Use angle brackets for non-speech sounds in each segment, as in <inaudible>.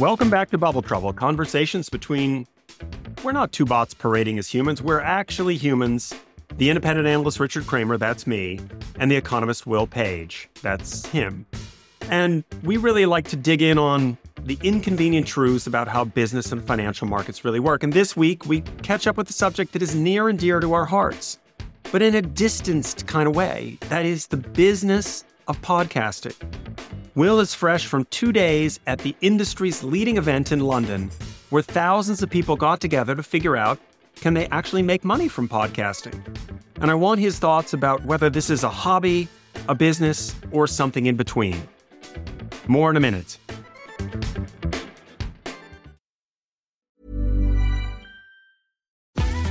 Welcome back to Bubble Trouble conversations between. We're not two bots parading as humans, we're actually humans. The independent analyst Richard Kramer, that's me, and the economist Will Page, that's him. And we really like to dig in on the inconvenient truths about how business and financial markets really work. And this week, we catch up with a subject that is near and dear to our hearts, but in a distanced kind of way. That is the business of podcasting. Will is fresh from two days at the industry's leading event in London, where thousands of people got together to figure out can they actually make money from podcasting? And I want his thoughts about whether this is a hobby, a business, or something in between. More in a minute.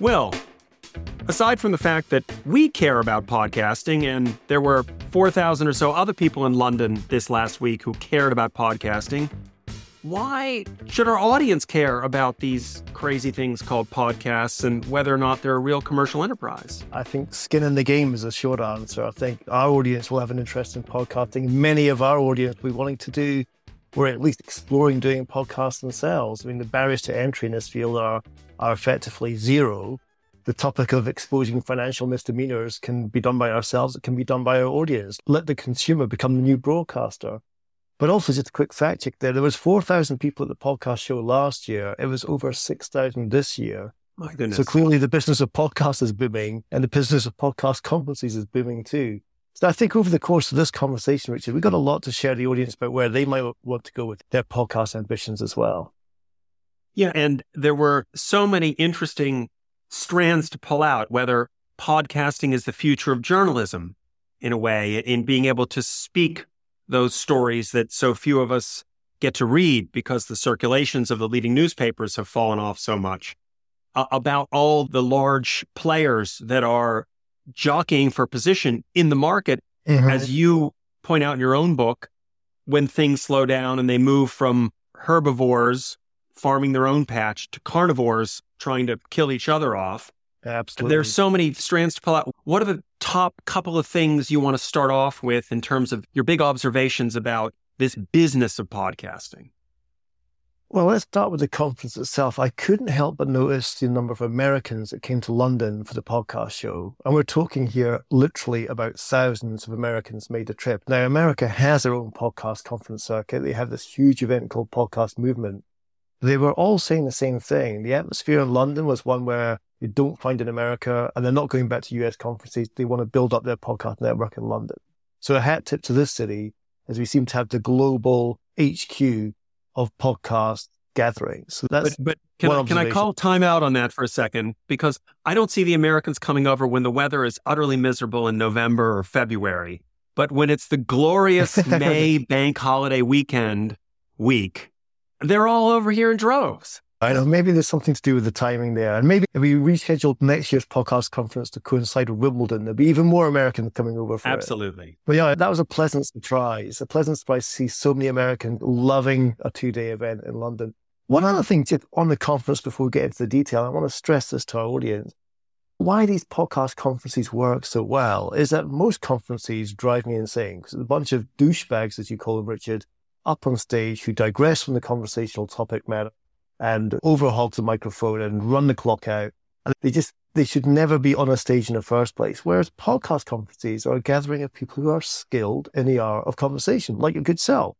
Will, aside from the fact that we care about podcasting, and there were 4,000 or so other people in London this last week who cared about podcasting, why should our audience care about these crazy things called podcasts and whether or not they're a real commercial enterprise? I think skin in the game is a short answer. I think our audience will have an interest in podcasting. Many of our audience will be wanting to do, or at least exploring doing podcasts themselves. I mean, the barriers to entry in this field are, are effectively zero. The topic of exposing financial misdemeanors can be done by ourselves, it can be done by our audience. Let the consumer become the new broadcaster. But also, just a quick fact check there. There was 4,000 people at the podcast show last year. It was over 6,000 this year. My goodness. So clearly the business of podcasts is booming and the business of podcast conferences is booming too. So I think over the course of this conversation, Richard, we've got a lot to share the audience about where they might want to go with their podcast ambitions as well. Yeah, and there were so many interesting strands to pull out, whether podcasting is the future of journalism in a way, in being able to speak those stories that so few of us get to read because the circulations of the leading newspapers have fallen off so much. Uh, about all the large players that are jockeying for position in the market, Mm-hmm. as you point out in your own book, when things slow down and they move from herbivores farming their own patch to carnivores trying to kill each other off. Absolutely. There's so many strands to pull out. What are the top couple of things you want to start off with in terms of your big observations about this business of podcasting? Well, let's start with the conference itself. I couldn't help but notice the number of Americans that came to London for the podcast show. And we're talking here literally about thousands of Americans made the trip. Now, America has their own podcast conference circuit. They have this huge event called Podcast Movement. They were all saying the same thing. The atmosphere in London was one where you don't find in America, and they're not going back to US conferences. They want to build up their podcast network in London. So a hat tip to this city as we seem to have the global HQ of podcast gatherings. So that's But, but can, I, can I call time out on that for a second? Because I don't see the Americans coming over when the weather is utterly miserable in November or February. But when it's the glorious <laughs> May bank holiday weekend week, they're all over here in droves. I know maybe there's something to do with the timing there. And maybe if we rescheduled next year's podcast conference to coincide with Wimbledon, there'll be even more Americans coming over for it. Absolutely. But yeah, that was a pleasant surprise. A pleasant surprise to see so many Americans loving a two day event in London. One other thing just on the conference before we get into the detail, I want to stress this to our audience. Why these podcast conferences work so well is that most conferences drive me insane because it's a bunch of douchebags, as you call them, Richard, up on stage who digress from the conversational topic matter and overhog the microphone and run the clock out. And they just they should never be on a stage in the first place. Whereas podcast conferences are a gathering of people who are skilled in the art of conversation, like a good sell.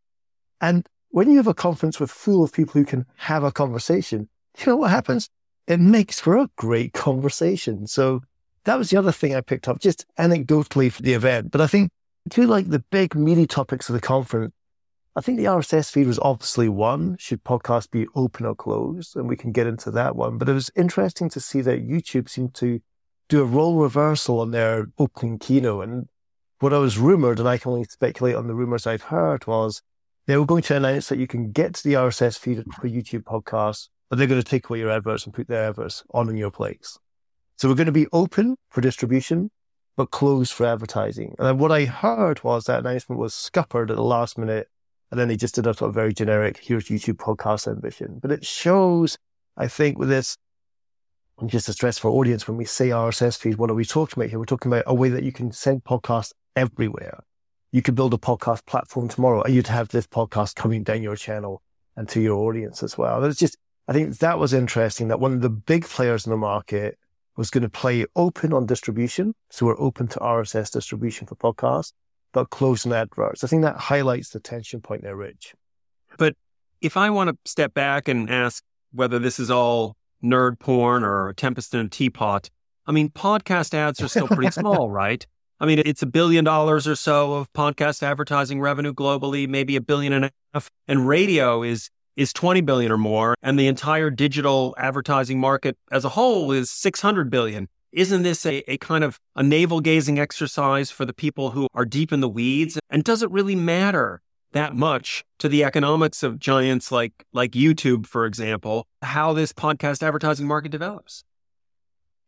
And when you have a conference with full of people who can have a conversation, you know what happens? It makes for a great conversation. So that was the other thing I picked up just anecdotally for the event. But I think two like the big meaty topics of the conference I think the RSS feed was obviously one. Should podcasts be open or closed? And we can get into that one. But it was interesting to see that YouTube seemed to do a role reversal on their opening keynote. And what I was rumored, and I can only speculate on the rumors I've heard, was they were going to announce that you can get to the RSS feed for YouTube podcasts, but they're going to take away your adverts and put their adverts on in your place. So we're going to be open for distribution, but closed for advertising. And what I heard was that announcement was scuppered at the last minute and then they just did a sort of very generic, here's YouTube podcast ambition. But it shows, I think, with this, just to stress for audience, when we say RSS feed, what are we talking about here? We're talking about a way that you can send podcasts everywhere. You could build a podcast platform tomorrow and you'd have this podcast coming down your channel and to your audience as well. It's just, I think that was interesting that one of the big players in the market was going to play open on distribution. So we're open to RSS distribution for podcasts but closing adverts. I think that highlights the tension point there, Rich. But if I want to step back and ask whether this is all nerd porn or a tempest in a teapot, I mean, podcast ads are still pretty <laughs> small, right? I mean, it's a billion dollars or so of podcast advertising revenue globally, maybe a billion and a half. And radio is is 20 billion or more. And the entire digital advertising market as a whole is 600 billion. Isn't this a, a kind of a navel gazing exercise for the people who are deep in the weeds? And does it really matter that much to the economics of giants like like YouTube, for example, how this podcast advertising market develops?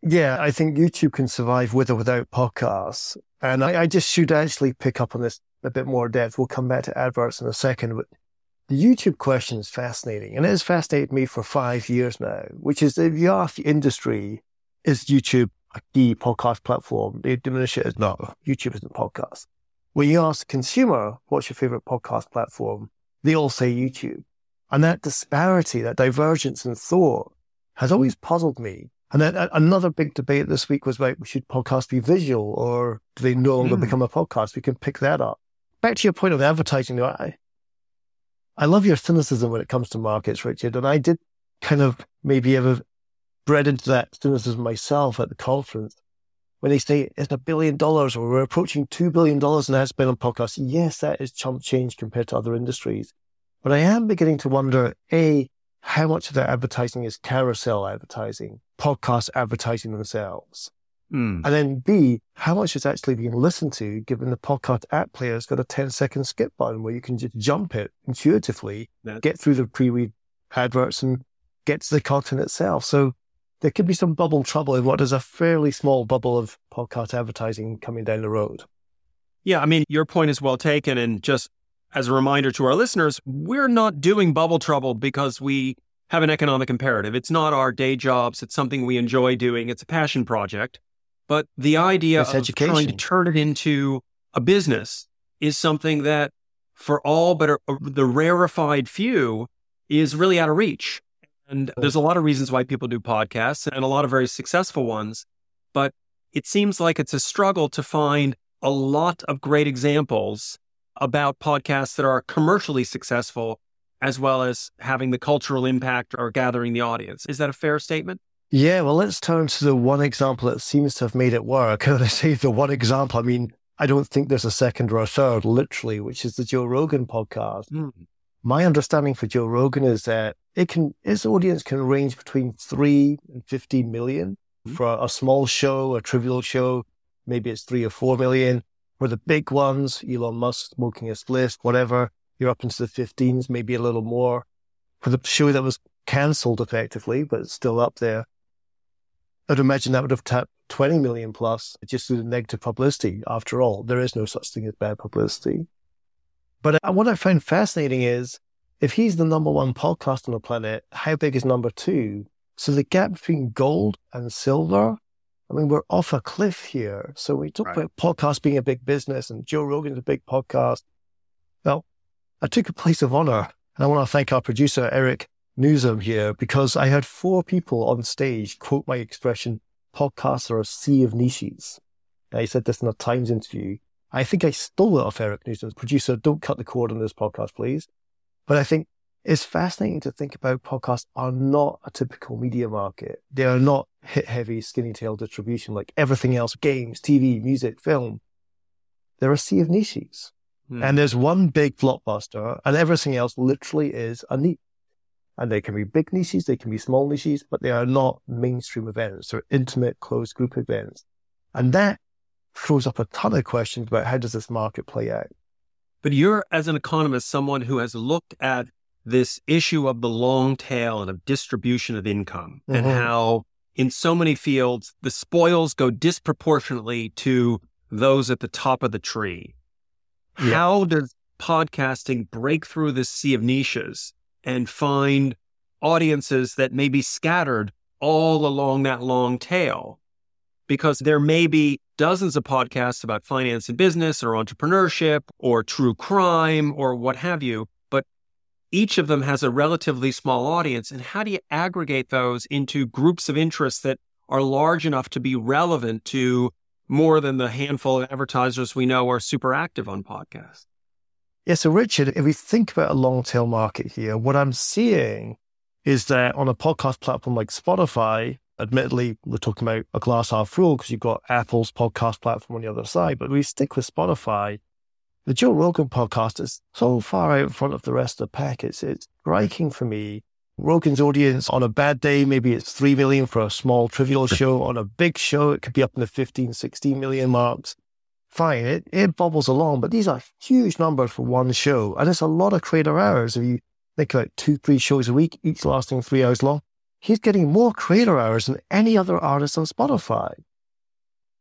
Yeah, I think YouTube can survive with or without podcasts. And I, I just should actually pick up on this a bit more depth. We'll come back to adverts in a second, but the YouTube question is fascinating. And it has fascinated me for five years now, which is if you ask the industry, is YouTube a key podcast platform? They diminish it as no, YouTube isn't podcast. When you ask a consumer, what's your favorite podcast platform? They all say YouTube. And that disparity, that divergence in thought has always puzzled me. And then another big debate this week was about should podcasts be visual or do they no longer mm. become a podcast? We can pick that up. Back to your point of advertising, though, I, I love your cynicism when it comes to markets, Richard. And I did kind of maybe have a bred into that cynicism myself at the conference. When they say it's a billion dollars or we're approaching $2 billion in ad spend on podcasts, yes, that is chump change compared to other industries. But I am beginning to wonder, A, how much of their advertising is carousel advertising, podcast advertising themselves? Mm. And then B, how much is actually being listened to given the podcast app player's got a 10 second skip button where you can just jump it intuitively, That's... get through the pre-read adverts and get to the content itself. So there could be some bubble trouble in what is a fairly small bubble of podcast advertising coming down the road. Yeah, I mean, your point is well taken. And just as a reminder to our listeners, we're not doing bubble trouble because we have an economic imperative. It's not our day jobs. It's something we enjoy doing. It's a passion project. But the idea it's of education. trying to turn it into a business is something that, for all but the rarefied few, is really out of reach. And there's a lot of reasons why people do podcasts and a lot of very successful ones. But it seems like it's a struggle to find a lot of great examples about podcasts that are commercially successful as well as having the cultural impact or gathering the audience. Is that a fair statement? Yeah, well, let's turn to the one example that seems to have made it work. <laughs> And I say the one example, I mean, I don't think there's a second or a third, literally, which is the Joe Rogan podcast. Mm. My understanding for Joe Rogan is that it can its audience can range between three and fifty million mm-hmm. for a, small show, a trivial show. Maybe it's three or four million. For the big ones, Elon Musk smoking a spliff, whatever, you're up into the fifteens, maybe a little more. For the show that was cancelled effectively, but it's still up there, I'd imagine that would have tapped 20 million plus just through the negative publicity. After all, there is no such thing as bad publicity. But uh, what I found fascinating is if he's the number one podcast on the planet, how big is number two? So the gap between gold and silver, I mean, we're off a cliff here. So we talk right. about podcasts being a big business and Joe Rogan's a big podcast. Well, I took a place of honor and I want to thank our producer, Eric Nuzum here, because I had four people on stage quote my expression, podcasts are a sea of niches. Now, he said this in a Times interview. I think I stole it off Eric Nuzum's producer. Don't cut the cord on this podcast, please. But I think it's fascinating to think about podcasts are not a typical media market. They are not hit heavy, skinny tail distribution like everything else, games, TV, music, film. They're a sea of niches. Hmm. And there's one big blockbuster and everything else literally is a niche. And they can be big niches, they can be small niches, but they are not mainstream events. They're intimate, closed group events. And that throws up a ton of questions about how does this market play out. But you're, as an economist, someone who has looked at this issue of the long tail and of distribution of income mm-hmm. and how in so many fields the spoils go disproportionately to those at the top of the tree. Yeah. How does podcasting break through this sea of niches and find audiences that may be scattered all along that long tail? Because there may be dozens of podcasts about finance and business or entrepreneurship or true crime or what have you, but each of them has a relatively small audience. And how do you aggregate those into groups of interests that are large enough to be relevant to more than the handful of advertisers we know are super active on podcasts? Yeah. So, Richard, if we think about a long tail market here, what I'm seeing is that on a podcast platform like Spotify, admittedly, we're talking about a glass half full because you've got Apple's podcast platform on the other side, but we stick with Spotify. The Joe Rogan podcast is so far out in front of the rest of the pack. It's, it's striking for me. Rogan's audience on a bad day, maybe it's 3 million for a small trivial show. On a big show, it could be up in the 15, 16 million marks. Fine, it, it bobbles along, but these are huge numbers for one show. And it's a lot of creator hours. If you think about two, three shows a week, each lasting three hours long, he's getting more creator hours than any other artist on Spotify.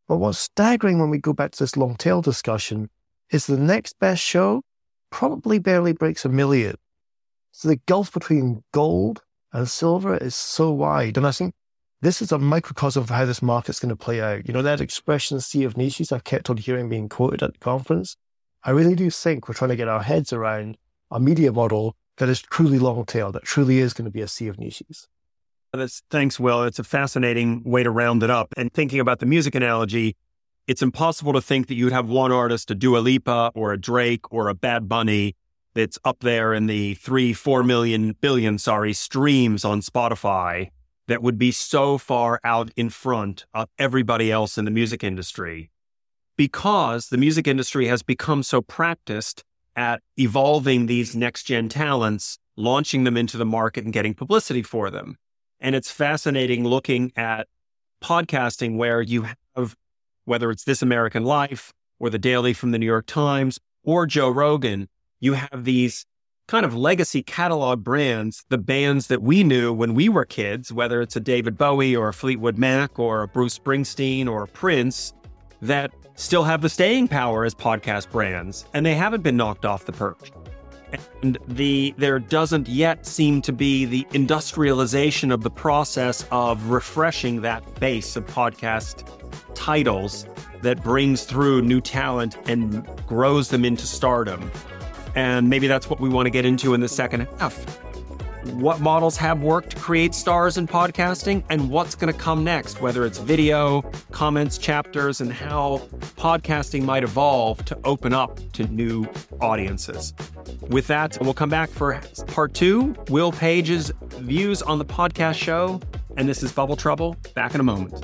But what's staggering when we go back to this long tail discussion is the next best show probably barely breaks a million. So the gulf between gold and silver is so wide. And I think this is a microcosm of how this market's going to play out. You know, that expression, sea of niches, I've kept on hearing being quoted at the conference. I really do think we're trying to get our heads around a media model that is truly long tail, that truly is going to be a sea of niches. That's, thanks, Will. It's a fascinating way to round it up. And thinking about the music analogy, it's impossible to think that you'd have one artist, a Dua Lipa or a Drake or a Bad Bunny, that's up there in the three, four million billion, sorry, streams on Spotify that would be so far out in front of everybody else in the music industry because the music industry has become so practiced at evolving these next gen talents, launching them into the market and getting publicity for them. And it's fascinating looking at podcasting where you have, whether it's This American Life or The Daily from the New York Times or Joe Rogan, you have these kind of legacy catalog brands, the bands that we knew when we were kids, whether it's a David Bowie or a Fleetwood Mac or a Bruce Springsteen or a Prince, that still have the staying power as podcast brands, and they haven't been knocked off the perch and the there doesn't yet seem to be the industrialization of the process of refreshing that base of podcast titles that brings through new talent and grows them into stardom. And maybe that's what we want to get into in the second half what models have worked to create stars in podcasting and what's going to come next, whether it's video, comments, chapters, and how podcasting might evolve to open up to new audiences. With that, we'll come back for part two Will Page's views on the podcast show. And this is Bubble Trouble. Back in a moment.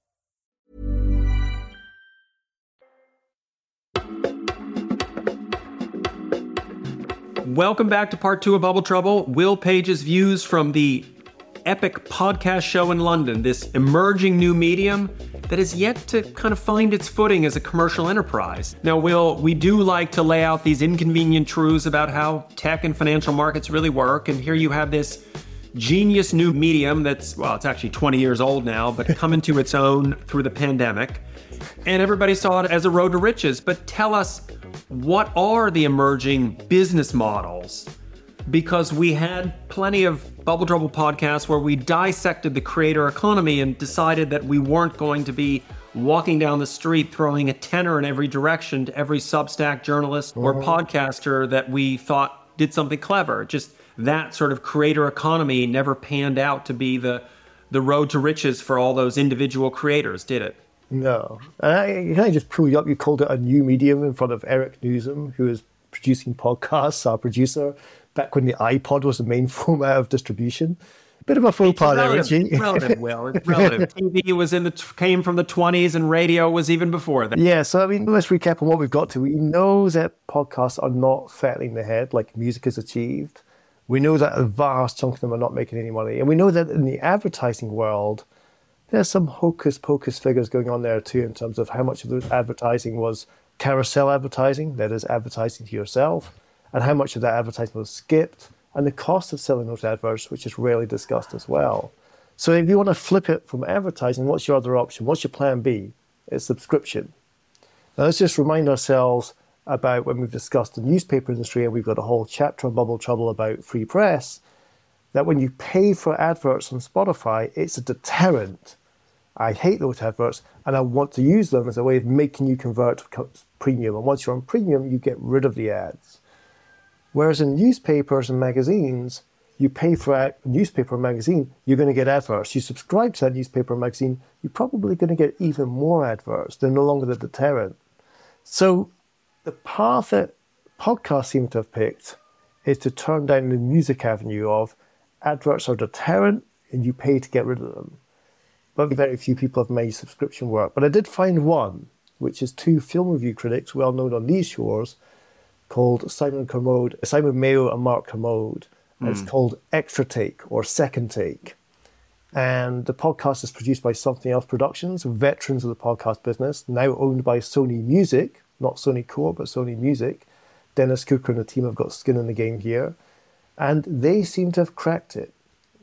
Welcome back to part two of Bubble Trouble. Will Page's views from the epic podcast show in London, this emerging new medium that is yet to kind of find its footing as a commercial enterprise. Now, Will, we do like to lay out these inconvenient truths about how tech and financial markets really work, and here you have this genius new medium that's, well, it's actually 20 years old now, but <laughs> coming to its own through the pandemic. And everybody saw it as a road to riches. But tell us, what are the emerging business models? Because we had plenty of Bubble Trouble podcasts where we dissected the creator economy and decided that we weren't going to be walking down the street throwing a tenner in every direction to every Substack journalist or uh-huh. podcaster that we thought did something clever. Just that sort of creator economy never panned out to be the the road to riches for all those individual creators, did it? No. And I, can I just pull you up? You called it a new medium in front of Eric Nuzum, who is producing podcasts, our producer, back when the iPod was the main <laughs> format of distribution. Bit of a faux pas there, Richie. Relative, well, it's relative. <laughs> TV was in the came from the twenties, and radio was even before that. Yeah, so I mean, let's recap on what we've got to. We know that podcasts are not fattening the head like music has achieved. We know that a vast chunk of them are not making any money, and we know that in the advertising world, there's some hocus pocus figures going on there too in terms of how much of the advertising was carousel advertising, that is advertising to yourself, and how much of that advertising was skipped, and the cost of selling those adverts, which is rarely discussed as well. So if you want to flip it from advertising, what's your other option? What's your plan B? It's subscription. Now let's just remind ourselves about when we've discussed the newspaper industry, and we've got a whole chapter on Bubble Trouble about free press, that when you pay for adverts on Spotify, it's a deterrent I hate those adverts and I want to use them as a way of making you convert to premium. And once you're on premium, you get rid of the ads. Whereas in newspapers and magazines, you pay for a newspaper or magazine, you're going to get adverts. You subscribe to that newspaper or magazine, you're probably going to get even more adverts. They're no longer the deterrent. So the path that podcasts seem to have picked is to turn down the music avenue of adverts are deterrent and you pay to get rid of them but very few people have made subscription work. But I did find one, which is two film review critics well known on these shores, called Simon Kermode, Simon Mayo and Mark Kermode. Mm. It's hmm. called Extra Take or Second Take. And the podcast is produced by Something Else Productions, veterans of the podcast business, now owned by Sony Music, not Sony Core, but Sony Music. Dennis Cooker and the team have got skin in the game here. And they seem to have cracked it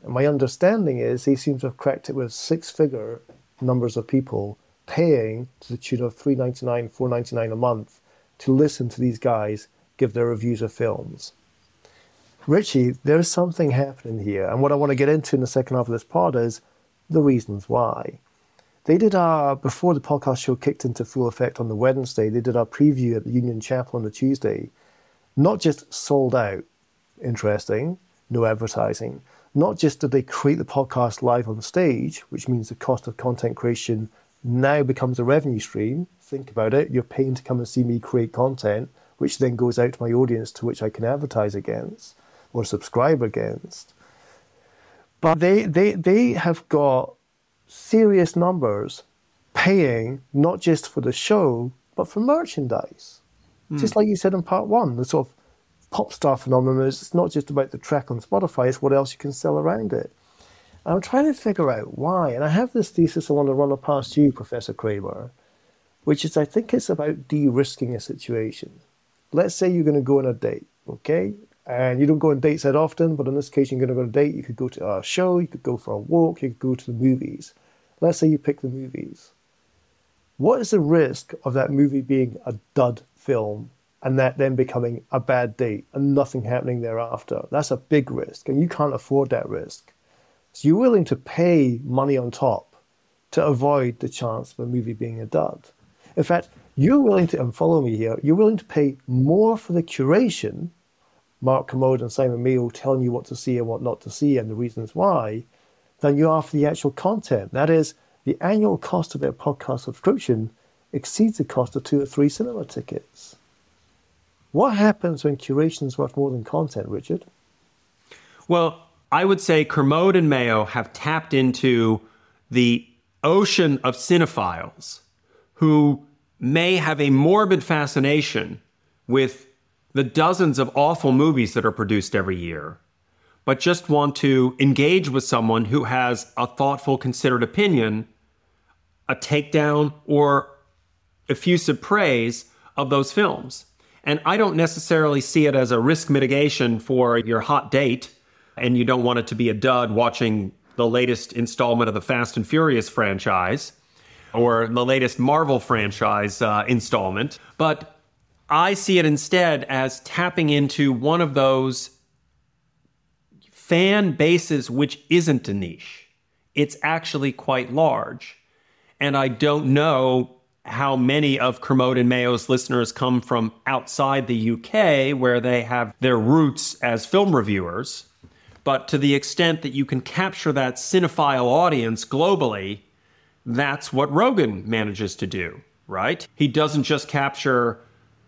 my understanding is he seems to have cracked it with six figure numbers of people paying to the tune of three ninety nine, four ninety nine a month to listen to these guys give their reviews of films. Richie, there's something happening here, and what I want to get into in the second half of this pod is the reasons why. They did our before the podcast show kicked into full effect on the Wednesday. They did our preview at the Union Chapel on the Tuesday. Not just sold out, interesting, no advertising, not just did they create the podcast live on stage, which means the cost of content creation now becomes a revenue stream. Think about it. You're paying to come and see me create content, which then goes out to my audience to which I can advertise against or subscribe against. But they, they, they have got serious numbers paying not just for the show, but for merchandise. Mm. Just like you said in part one, the sort of pop star phenomenon is it's not just about the track on Spotify, it's what else you can sell around it. And I'm trying to figure out why. And I have this thesis I want to run past you, Professor Kramer, which is I think it's about de risking a situation. Let's say you're going to go on a date, okay? And you don't go on dates that often, but on this occasion you're going to go on a date. You could go to a show, you could go for a walk, you could go to the movies. Let's say you pick the movies. What is the risk of that movie being a dud film and that then becoming a bad date and nothing happening thereafter. That's a big risk, and you can't afford that risk. So you're willing to pay money on top to avoid the chance of a movie being a dud. In fact, you're willing to, and follow me here, you're willing to pay more for the curation, Mark Kermode and Simon Mayo telling you what to see and what not to see and the reasons why, than you are for the actual content. That is, the annual cost of their podcast subscription exceeds the cost of two or three cinema tickets. What happens when curation is worth more than content, Richard? Well, I would say Kermode and Mayo have tapped into the ocean of cinephiles who may have a morbid fascination with the dozens of awful movies that are produced every year, but just want to engage with someone who has a thoughtful, considered opinion, a takedown, or effusive praise of those films. And I don't necessarily see it as a risk mitigation for your hot date, and you don't want it to be a dud watching the latest installment of the Fast and Furious franchise or the latest Marvel franchise uh, installment. But I see it instead as tapping into one of those fan bases which isn't a niche. It's actually quite large. And I don't know how many of Kermode and Mayo's listeners come from outside the UK, where they have their roots as film reviewers. But to the extent that you can capture that cinephile audience globally, that's what Rogan manages to do, right? He doesn't just capture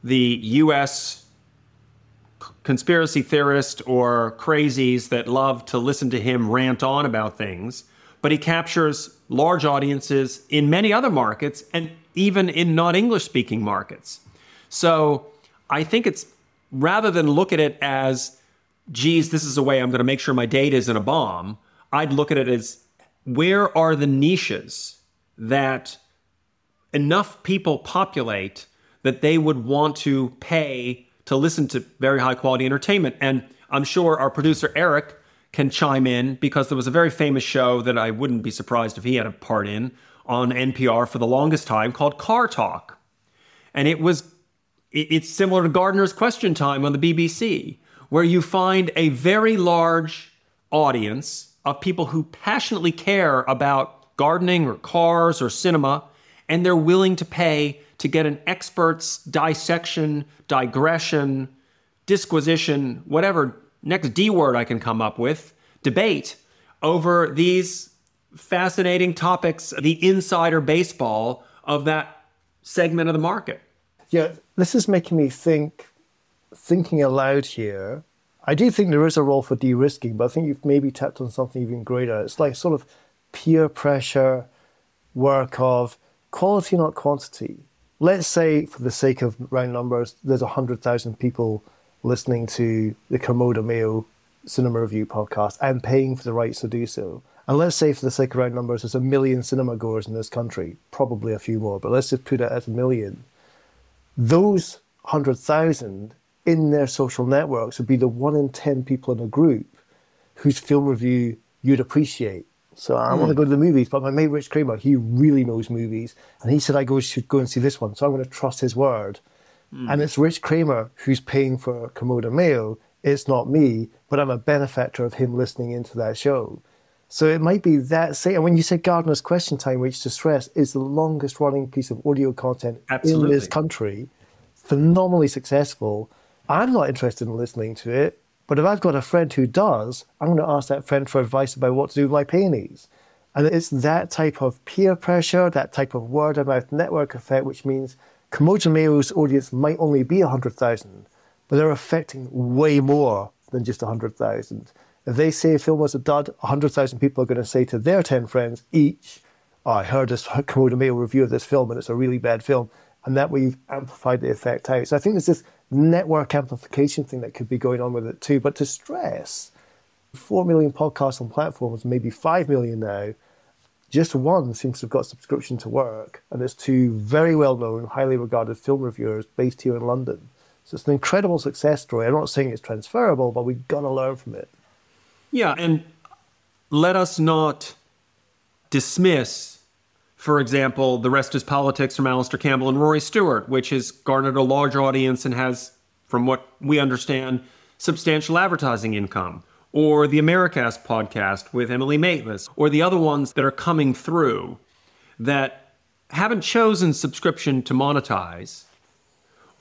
the US conspiracy theorist or crazies that love to listen to him rant on about things, but he captures large audiences in many other markets and even in non English speaking markets. So I think it's rather than look at it as, geez, this is a way I'm going to make sure my data isn't a bomb, I'd look at it as where are the niches that enough people populate that they would want to pay to listen to very high quality entertainment. And I'm sure our producer Eric can chime in because there was a very famous show that I wouldn't be surprised if he had a part in on NPR for the longest time called Car Talk. And it was it's similar to Gardeners' Question Time on the BBC, where you find a very large audience of people who passionately care about gardening or cars or cinema, and they're willing to pay to get an expert's dissection, digression, disquisition, whatever next D word I can come up with, debate over these fascinating topics, the insider baseball of that segment of the market. Yeah, this is making me think, thinking aloud here. I do think there is a role for de risking, but I think you've maybe tapped on something even greater. It's like sort of peer pressure work of quality, not quantity. Let's say, for the sake of round numbers, there's 100,000 people listening to the Kermode Mayo Cinema Review podcast and paying for the rights to do so. And let's say, for the sake of round numbers, there's a million cinema goers in this country, probably a few more, but let's just put it at a million. Those 100,000 in their social networks would be the one in 10 people in a group whose film review you'd appreciate. So I mm. want to go to the movies, but my mate Rich Kramer, he really knows movies, and he said I go should go and see this one. So I'm going to trust his word. Mm. And it's Rich Kramer who's paying for Kermode Mayo. It's not me, but I'm a benefactor of him listening into that show. So it might be that say, and when you said Gardeners' Question Time, which to stress is the longest running piece of audio content Absolutely. in this country, phenomenally successful. I'm not interested in listening to it, but if I've got a friend who does, I'm going to ask that friend for advice about what to do with my peonies. And it's that type of peer pressure, that type of word of mouth network effect, which means Kermode Mayo's audience might only be 100,000, but they're affecting way more than just 100,000. If they say a film was a dud, 100,000 people are going to say to their 10 friends each, oh, I heard this <laughs> Kermode Mayo review of this film and it's a really bad film. And that way you've amplified the effect out. So I think there's this network amplification thing that could be going on with it too. But to stress, 4 million podcasts on platforms, maybe 5 million now, just one seems to have got subscription to work. And it's two very well known, highly regarded film reviewers based here in London. So it's an incredible success story. I'm not saying it's transferable, but we've got to learn from it. Yeah, and let us not dismiss, for example, The Rest is Politics from Alastair Campbell and Rory Stewart, which has garnered a large audience and has, from what we understand, substantial advertising income. Or the Americast podcast with Emily Maitlis, or the other ones that are coming through that haven't chosen subscription to monetize,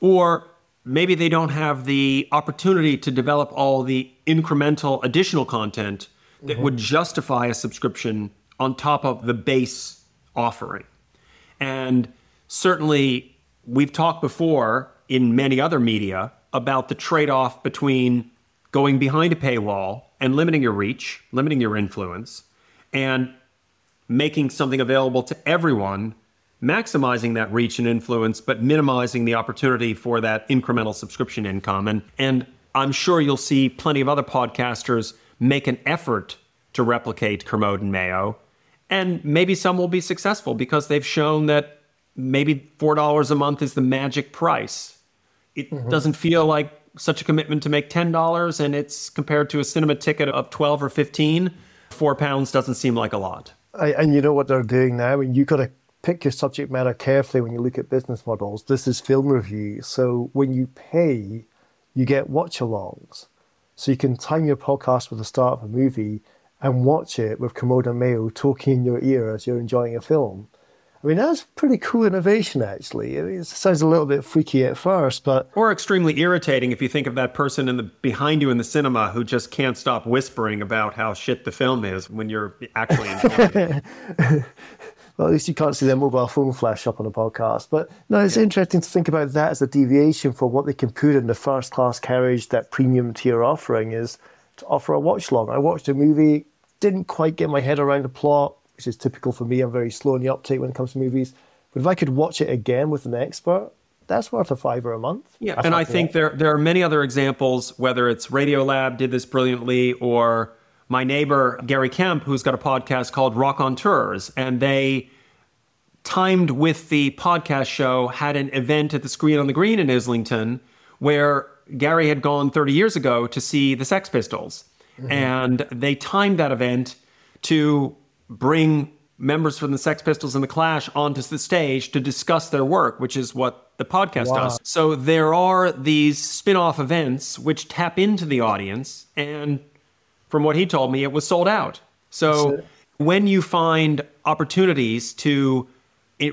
or maybe they don't have the opportunity to develop all the incremental additional content that mm-hmm. would justify a subscription on top of the base offering. And certainly, we've talked before in many other media about the trade off between going behind a paywall and limiting your reach, limiting your influence, and making something available to everyone, maximizing that reach and influence, but minimizing the opportunity for that incremental subscription income. And, and I'm sure you'll see plenty of other podcasters make an effort to replicate Kermode and Mayo. And maybe some will be successful because they've shown that maybe $4 a month is the magic price. It mm-hmm. doesn't feel like such a commitment to make $10 and it's compared to a cinema ticket of 12 or 15, 4 pounds doesn't seem like a lot. I, and you know what they're doing now? And you've got to pick your subject matter carefully when you look at business models. This is film review. So when you pay, you get watch alongs. So you can time your podcast with the start of a movie and watch it with and Mayo talking in your ear as you're enjoying a film. I mean, that's pretty cool innovation, actually. it sounds a little bit freaky at first, but. Or extremely irritating if you think of that person in the behind you in the cinema who just can't stop whispering about how shit the film is when you're actually enjoying it. <laughs> well, at least you can't see their mobile phone flash up on a podcast. But no, it's yeah. interesting to think about that as a deviation for what they can put in the first class carriage, that premium tier offering is to offer a watch long. I watched a movie, didn't quite get my head around the plot, which is typical for me. I'm very slow in the uptake when it comes to movies. But if I could watch it again with an expert, that's worth a fiver a month. Yeah, and I think there there are many other examples. Whether it's Radiolab did this brilliantly, or my neighbor Gary Kemp, who's got a podcast called Rockonteurs, and they timed with the podcast show had an event at the Screen on the Green in Islington where Gary had gone 30 years ago to see the Sex Pistols. Mm-hmm. And they timed that event to bring members from the Sex Pistols and the Clash onto the stage to discuss their work, which is what the podcast wow. does. So there are these spin off events which tap into the audience. And from what he told me, it was sold out. So when you find opportunities to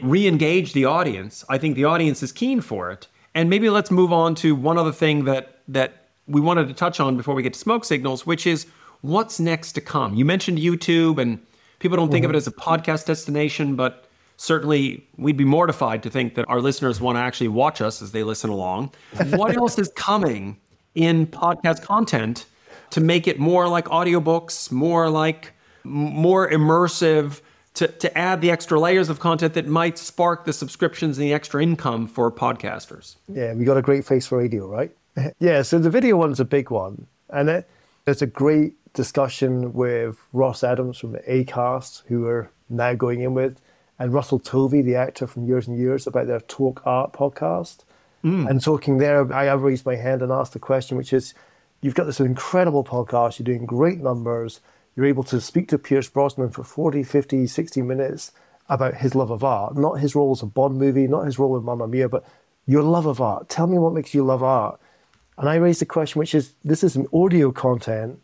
re engage the audience, I think the audience is keen for it. And maybe let's move on to one other thing that, that we wanted to touch on before we get to smoke signals, which is what's next to come. You mentioned YouTube and People don't think mm-hmm. of it as a podcast destination, but certainly we'd be mortified to think that our listeners want to actually watch us as they listen along. what else is coming in podcast content to make it more like audiobooks, more like more immersive, to, to add the extra layers of content that might spark the subscriptions and the extra income for podcasters? Yeah, we got a great face for radio, right? <laughs> yeah, so the video one's a big one. And it, there's a great discussion with Ross Adams from Acast, who we're now going in with, and Russell Tovey, the actor from Years and Years, about their Talk Art podcast. Mm. And talking there, I raised my hand and asked the question, which is you've got this incredible podcast, you're doing great numbers, you're able to speak to Pierce Brosnan for 40, 50, 60 minutes about his love of art, not his role as a Bond movie, not his role in Mamma Mia, but your love of art. Tell me what makes you love art. And I raised the question, which is this is an audio content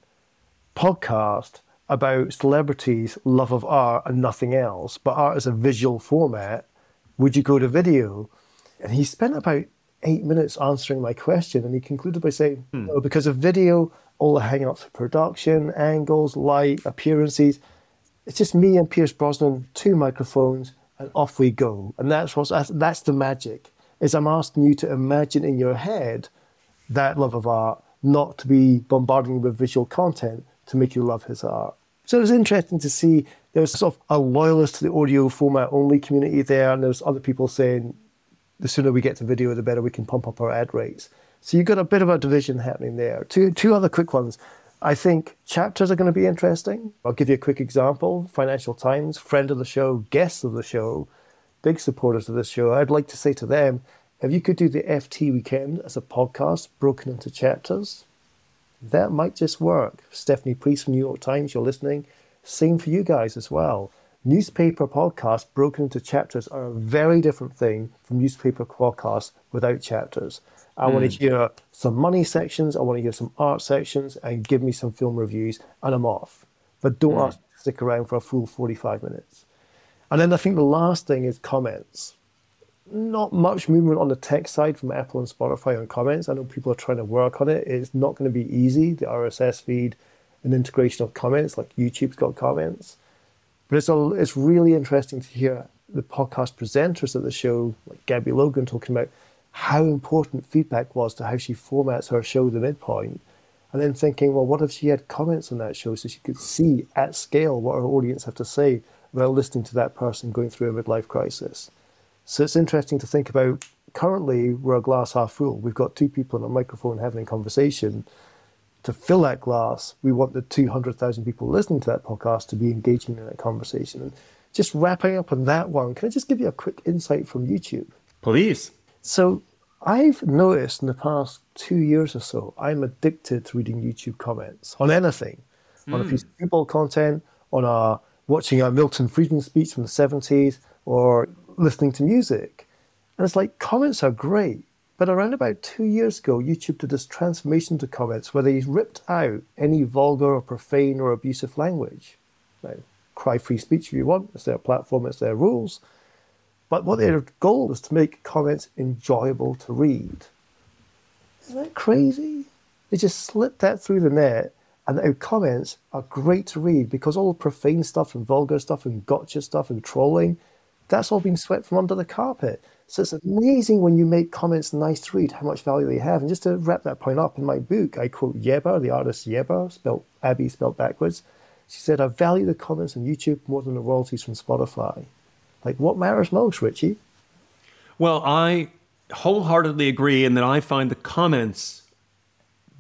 podcast about celebrities' love of art and nothing else, but art is a visual format, would you go to video? And he spent about eight minutes answering my question, and he concluded by saying, hmm. no, because of video, all the hang ups of production, angles, light, appearances, it's just me and Pierce Brosnan, two microphones, and off we go. And that's what that's the magic. Is I'm asking you to imagine in your head that love of art, not to be bombarding you with visual content, to make you love his art. So it was interesting to see there was sort of a loyalist to the audio format only community there, and there's other people saying the sooner we get to video, the better we can pump up our ad rates. So you've got a bit of a division happening there. Two, two other quick ones. I think chapters are going to be interesting. I'll give you a quick example. Financial Times, friend of the show, guest of the show, big supporters of this show. I'd like to say to them, if you could do the FT weekend as a podcast broken into chapters, that might just work. Stephanie Priest from New York Times, you're listening. Same for you guys as well. Newspaper podcasts broken into chapters are a very different thing from newspaper podcasts without chapters. I mm. want to hear some money sections, I want to hear some art sections, and give me some film reviews, and I'm off. But don't mm. ask to stick around for a full 45 minutes. And then I think the last thing is comments not much movement on the tech side from Apple and Spotify on comments. I know people are trying to work on it. It's not going to be easy. The RSS feed and integration of comments, like YouTube's got comments. But it's, it's really interesting to hear the podcast presenters of the show, like Gabby Logan, talking about how important feedback was to how she formats her show, The Midpoint, and then thinking, well, what if she had comments on that show so she could see at scale what her audience have to say while listening to that person going through a midlife crisis? So it's interesting to think about currently we're a glass half full. We've got two people on a microphone having a conversation. To fill that glass, we want the 200,000 people listening to that podcast to be engaging in that conversation. And just wrapping up on that one, can I just give you a quick insight from YouTube? Please. So I've noticed in the past two years or so, I'm addicted to reading YouTube comments on anything, mm. on a piece of football content, on a watching a Milton Friedman speech from the 70s, or listening to music. And it's like comments are great. But around about two years ago, YouTube did this transformation to comments where they ripped out any vulgar or profane or abusive language. Now, cry free speech if you want, it's their platform, it's their rules. But what their goal was to make comments enjoyable to read. Isn't that crazy? They just slipped that through the net, and now comments are great to read because all the profane stuff and vulgar stuff and gotcha stuff and trolling, that's all been swept from under the carpet. So it's amazing when you make comments nice to read how much value they have. And just to wrap that point up, in my book, I quote Yebba, the artist Yebba, spelled Abby spelled backwards. She said, I value the comments on YouTube more than the royalties from Spotify. Like, what matters most, Richie? Well, I wholeheartedly agree in that I find the comments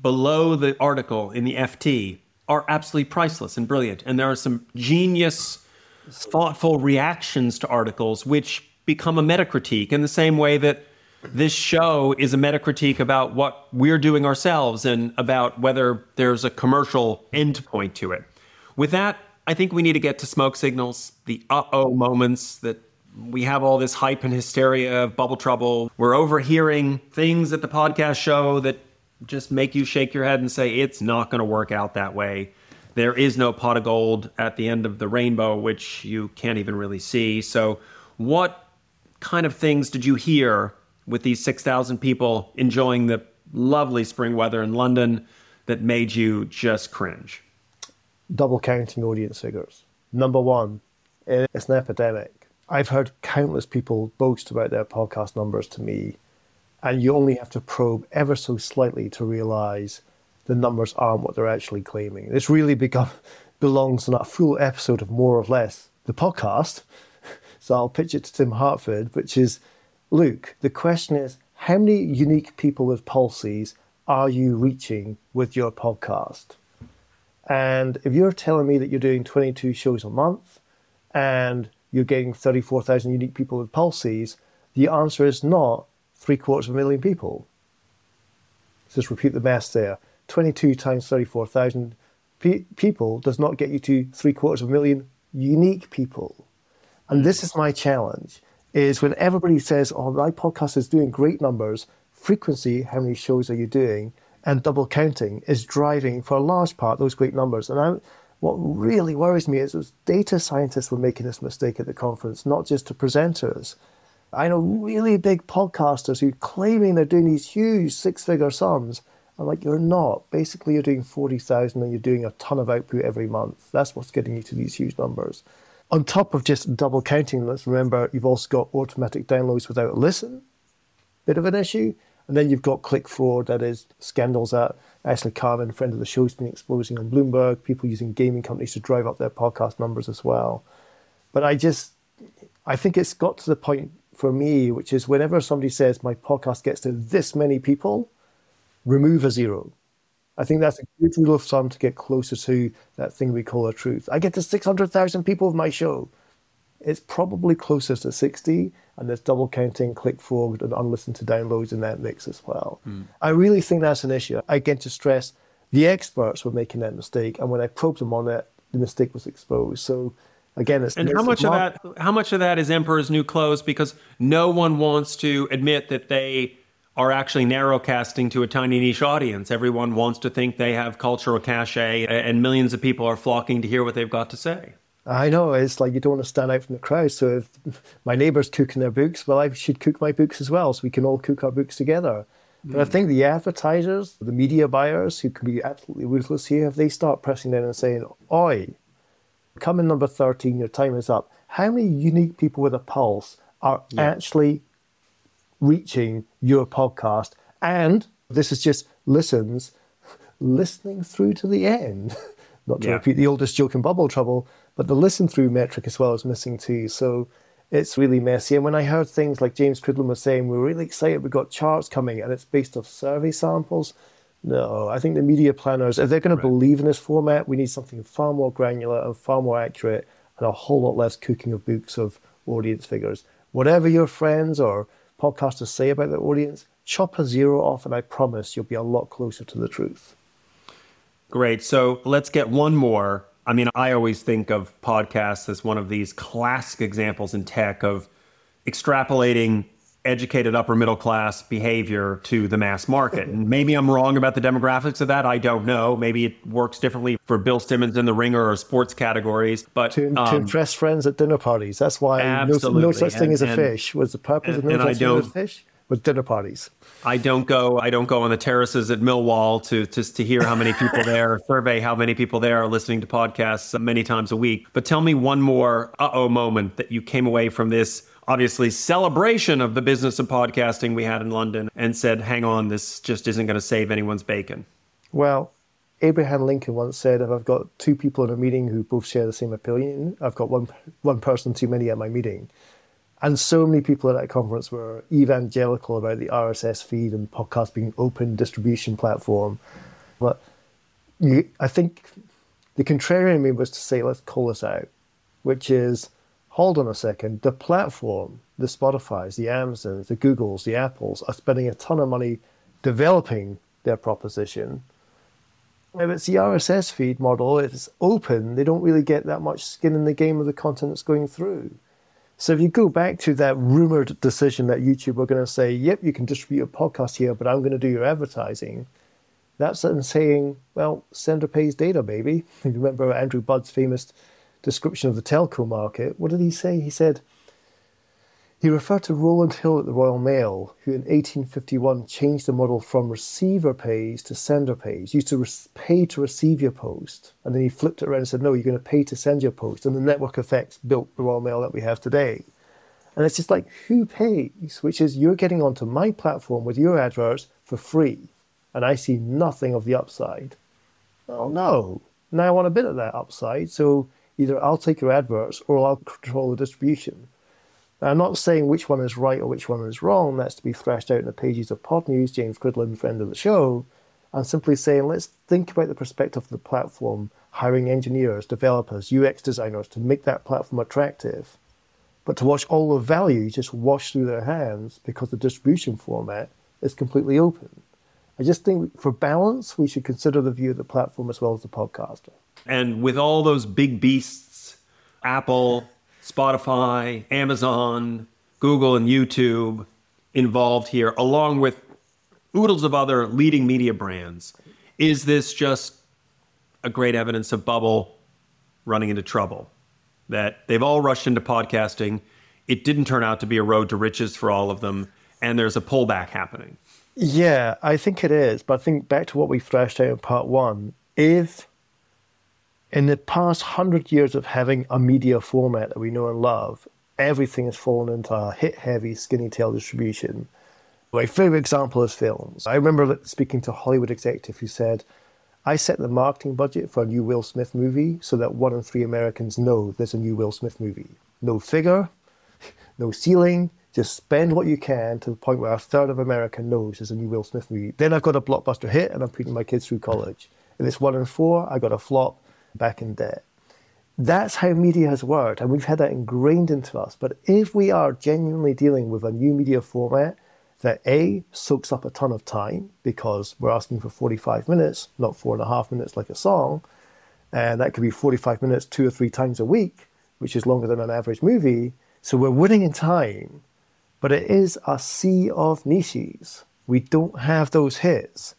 below the article in the FT are absolutely priceless and brilliant. And there are some genius, thoughtful reactions to articles which become a metacritique in the same way that this show is a metacritique about what we're doing ourselves and about whether there's a commercial endpoint to it. With that, I think we need to get to smoke signals, the uh oh moments that we have all this hype and hysteria of bubble trouble. We're overhearing things at the podcast show that just make you shake your head and say, it's not going to work out that way. There is no pot of gold at the end of the rainbow, which you can't even really see. So, what kind of things did you hear with these 6,000 people enjoying the lovely spring weather in London that made you just cringe? Double counting audience figures. Number one, it's an epidemic. I've heard countless people boast about their podcast numbers to me, and you only have to probe ever so slightly to realize the numbers aren't what they're actually claiming. This really become, <laughs> belongs in a full episode of More or Less, the podcast, so I'll pitch it to Tim Harford, which is Luke, the question is how many unique people with palsies are you reaching with your podcast? And if you're telling me that you're doing 22 shows a month and you're getting 34,000 unique people with palsies, the answer is not three quarters of a million people. Just repeat the math there. 22 times 34,000 pe- people does not get you to three quarters of a million unique people. And this mm. is my challenge is when everybody says, oh, my podcast is doing great numbers, frequency, how many shows are you doing, and double counting is driving for a large part those great numbers. And I, what really worries me is those data scientists were making this mistake at the conference, not just the presenters. I know really big podcasters who claiming they're doing these huge six-figure sums. I'm like, you're not. Basically, you're doing 40,000 and you're doing a ton of output every month. That's what's getting you to these huge numbers. On top of just double counting, let's remember you've also got automatic downloads without listen, bit of an issue. And then you've got click fraud, that is scandals that Ashley Carman, friend of the show, has been exposing on Bloomberg, people using gaming companies to drive up their podcast numbers as well. But I just, I think it's got to the point for me, which is whenever somebody says my podcast gets to this many people, remove a zero. I think that's a good rule of thumb to get closer to that thing we call a truth. I get to 600,000 people with my show. It's probably closer to 60, and there's double counting, click fraud, and unlistened to downloads in that mix as well. Mm. I really think that's an issue. I get to stress the experts were making that mistake, and when I probed them on it, the mistake was exposed. So again, it's and how much of that? How much of that is Emperor's New Clothes? Because no one wants to admit that they are actually narrowcasting to a tiny niche audience. Everyone wants to think they have cultural cachet, and millions of people are flocking to hear what they've got to say. I know it's like you don't want to stand out from the crowd. So if my neighbour's cooking their books, well, I should cook my books as well, so we can all cook our books together. But I hmm. think the advertisers, the media buyers, who can be absolutely ruthless here, if they start pressing down and saying, "Oi, come in number thirteen, your time is up," how many unique people with a pulse are yeah. actually reaching your podcast. And this is just listens, listening through to the end. <laughs> Not to Yeah. repeat the oldest joke in bubble trouble, but the listen through metric as well is missing too. So it's really messy. And when I heard things like James Cridland was saying, we're really excited, we've got charts coming, and it's based off survey samples. No, I think the media planners, if they're going to believe in this format, we need something far more granular and far more accurate and a whole lot less cooking of books of audience figures. Whatever your friends or podcasters say about their audience, chop a zero off, and I promise you'll be a lot closer to the truth. Great. So let's get one more. I mean, I always think of podcasts as one of these classic examples in tech of extrapolating educated upper middle class behavior to the mass market. And <laughs> maybe I'm wrong about the demographics of that. I don't know. Maybe it works differently for Bill Simmons in the ringer or sports categories. But To, to um, impress friends at dinner parties. That's why no, no such thing And- as a and- fish was the purpose of no such thing as a fish was dinner parties. I don't go. I don't go on the terraces at Millwall to just to hear how many people <laughs> there, survey how many people there are listening to podcasts many times a week. But tell me one more uh oh moment that you came away from this obviously celebration of the business of podcasting we had in London and said, "Hang on, this just isn't going to save anyone's bacon." Well, Abraham Lincoln once said, if I've got two people in a meeting who both share the same opinion, I've got one, one person too many at my meeting. And so many people at that conference were evangelical about the RSS feed and podcast being open distribution platform. But I think the contrarian me was to say, let's call this out, which is, hold on a second, the platform, the Spotify's, the Amazons, the Googles, the Apples are spending a ton of money developing their proposition. If it's the RSS feed model, it's open, they don't really get that much skin in the game of the content that's going through. So if you go back to that rumored decision that YouTube were going to say, yep, you can distribute your podcast here, but I'm going to do your advertising, that's them saying, well, sender pays data, baby. You <laughs> remember Andrew Budd's famous description of the telco market. What did he say? He said, he referred to Rowland Hill at the Royal Mail, who in 1851 changed the model from receiver pays to sender pays. You used to res- pay to receive your post, and then he flipped it around and said, no, you're going to pay to send your post. And the network effects built the Royal Mail that we have today. And it's just like, who pays? Which is, you're getting onto my platform with your adverts for free, and I see nothing of the upside. Oh no, now I want a bit of that upside, so either I'll take your adverts or I'll control the distribution. Now, I'm not saying which one is right or which one is wrong. That's to be thrashed out in the pages of Podnews, James Cridland, friend of the show. I'm simply saying let's think about the perspective of the platform, hiring engineers, developers, UX designers to make that platform attractive. But to watch all the value just wash through their hands because the distribution format is completely open. I just think for balance, we should consider the view of the platform as well as the podcaster. And with all those big beasts, Apple, Spotify, Amazon, Google, and YouTube involved here, along with oodles of other leading media brands, is this just a great evidence of bubble running into trouble? That they've all rushed into podcasting. It didn't turn out to be a road to riches for all of them, and there's a pullback happening. Yeah, I think it is. But I think back to what we thrashed out in part one, if in the past hundred years of having a media format that we know and love, everything has fallen into a hit heavy, skinny tail distribution. My favorite example is films. I remember speaking to a Hollywood executive who said, I set the marketing budget for a new Will Smith movie so that one in three Americans know there's a new Will Smith movie. No figure, <laughs> no ceiling, just spend what you can to the point where a third of America knows there's a new Will Smith movie. Then I've got a blockbuster hit and I'm putting my kids through college. If it's one in four, I got a flop back in debt. That's how media has worked, and we've had that ingrained into us. But if we are genuinely dealing with a new media format that A, soaks up a ton of time because we're asking for 45 minutes, not four and a half minutes like a song, and that could be 45 minutes two or three times a week, which is longer than an average movie. So we're winning in time, but it is a sea of niches. We don't have those hits.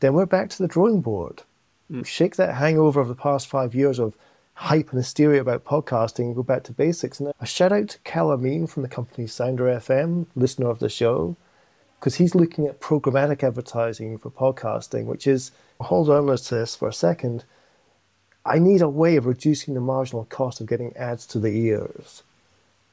Then we're back to the drawing board. Mm. Shake that hangover of the past five years of hype and hysteria about podcasting and go back to basics. And a shout out to Kal Amin from the company Sounder FM, listener of the show, because he's looking at programmatic advertising for podcasting, which is hold on to this for a second. I need a way of reducing the marginal cost of getting ads to the ears.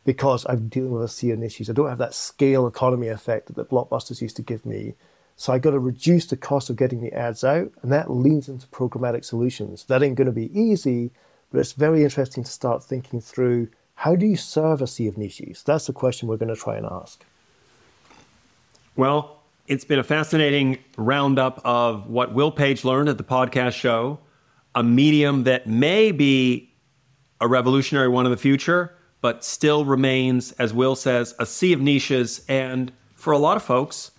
because I'm dealing with a sea of issues. I don't have that scale economy effect that the blockbusters used to give me. So I got to reduce the cost of getting the ads out, and that leans into programmatic solutions. That ain't going to be easy, but it's very interesting to start thinking through how do you serve a sea of niches? That's the question we're going to try and ask. Well, it's been a fascinating roundup of what Will Page learned at the podcast show, a medium that may be a revolutionary one in the future, but still remains, as Will says, a sea of niches, and for a lot of folks,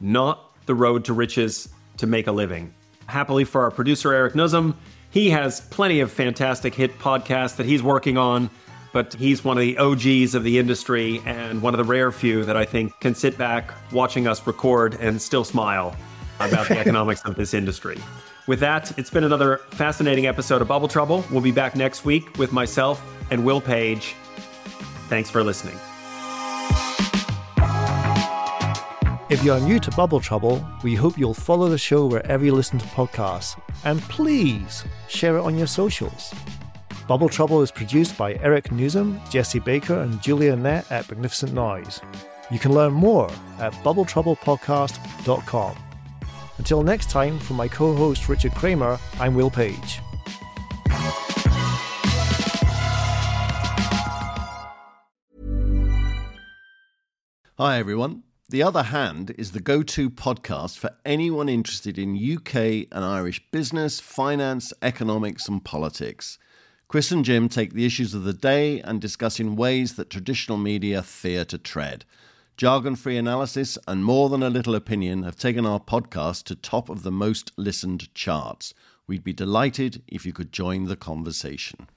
not the road to riches to make a living. Happily for our producer, Eric Nuzum, he has plenty of fantastic hit podcasts that he's working on but he's one of the OGs of the industry and one of the rare few that I think can sit back watching us record and still smile about the <laughs> economics of this industry. With that, it's been another fascinating episode of Bubble Trouble. We'll be back next week with myself and Will Page. Thanks for listening. If you're new to Bubble Trouble, we hope you'll follow the show wherever you listen to podcasts, and please share it on your socials. Bubble Trouble is produced by Eric Nuzum, Jesse Baker, and Julia Nett at Magnificent Noise. You can learn more at bubbletroublepodcast.com. Until next time, from my co host Richard Kramer, I'm Will Page. Hi, everyone. The Other Hand is the go to podcast for anyone interested in UK and Irish business, finance, economics, and politics. Chris and Jim take the issues of the day and discuss in ways that traditional media fear to tread. Jargon free analysis and more than a little opinion have taken our podcast to top of the most listened charts. We'd be delighted if you could join the conversation.